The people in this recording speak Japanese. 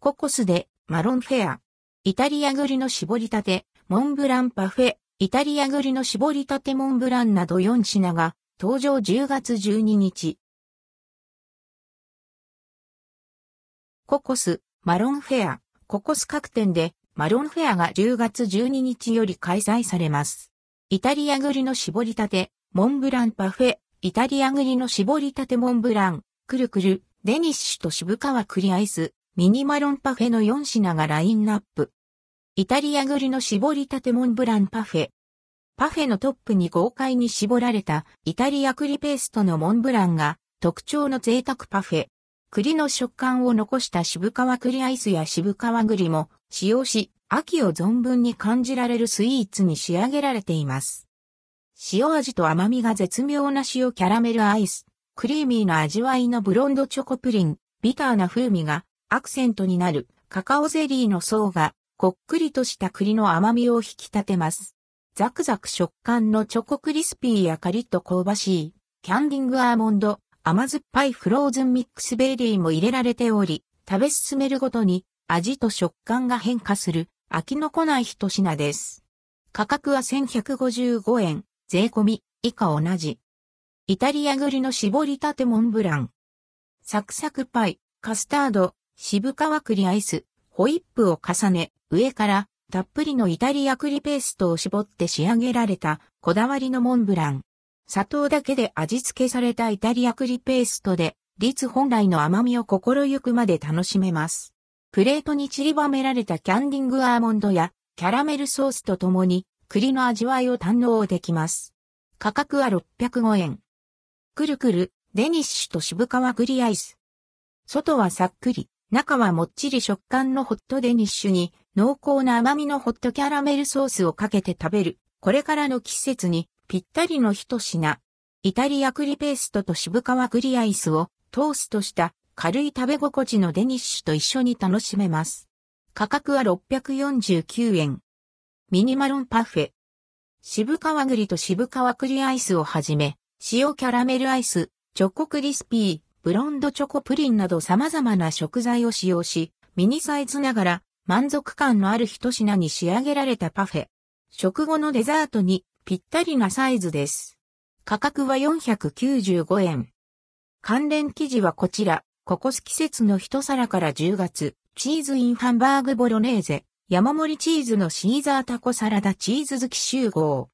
ココスでマロンフェア。イタリア栗の絞りたて、モンブランパフェ、イタリア栗の絞りたてモンブランなど4品が登場。10月12日。ココス、マロンフェア、ココス各店でマロンフェアが10月12日より開催されます。イタリア栗の絞りたて、モンブランパフェ、イタリア栗の絞りたてモンブラン、くるくる、デニッシュと渋川栗アイス、ミニマロンパフェの4品がラインナップ。イタリア栗の絞りたてモンブランパフェ。パフェのトップに豪快に絞られたイタリア栗ペーストのモンブランが特徴の贅沢パフェ。栗の食感を残した渋川栗アイスや渋川栗も使用し、秋を存分に感じられるスイーツに仕上げられています。塩味と甘みが絶妙な塩キャラメルアイス、クリーミーな味わいのブロンドチョコプリン、ビターな風味がアクセントになる。カカオゼリーの層がこっくりとした栗の甘みを引き立てます。ザクザク食感のチョコクリスピーやカリッと香ばしい、キャンディングアーモンド、甘酸っぱいフローズンミックスベリーも入れられており、食べ進めるごとに味と食感が変化する。飽きのこない一品です。価格は1155円、税込み、以下同じ。イタリア栗の絞りたてモンブラン。サクサクパイ、カスタード、渋皮栗アイス、ホイップを重ね、上からたっぷりのイタリア栗ペーストを絞って仕上げられたこだわりのモンブラン。砂糖だけで味付けされたイタリア栗ペーストで、律本来の甘みを心ゆくまで楽しめます。プレートに散りばめられたキャンディングアーモンドやキャラメルソースとともに栗の味わいを堪能できます。価格は605円。くるくる、デニッシュと渋皮栗アイス。外はさっくり、中はもっちり食感のホットデニッシュに濃厚な甘みのホットキャラメルソースをかけて食べる。これからの季節にぴったりの一品。イタリア栗ペーストと渋皮栗アイスをトーストした軽い食べ心地のデニッシュと一緒に楽しめます。価格は649円。ミニマロンパフェ。渋皮栗と渋皮栗アイスをはじめ、塩キャラメルアイス、チョコクリスピー、ブロンドチョコプリンなど様々な食材を使用し、ミニサイズながら満足感のある一品に仕上げられたパフェ。食後のデザートにぴったりなサイズです。価格は495円。関連記事はこちら、ココス季節の一皿から10月、チーズインハンバーグボロネーゼ、山盛りチーズのシーザータコサラダチーズ好き集合。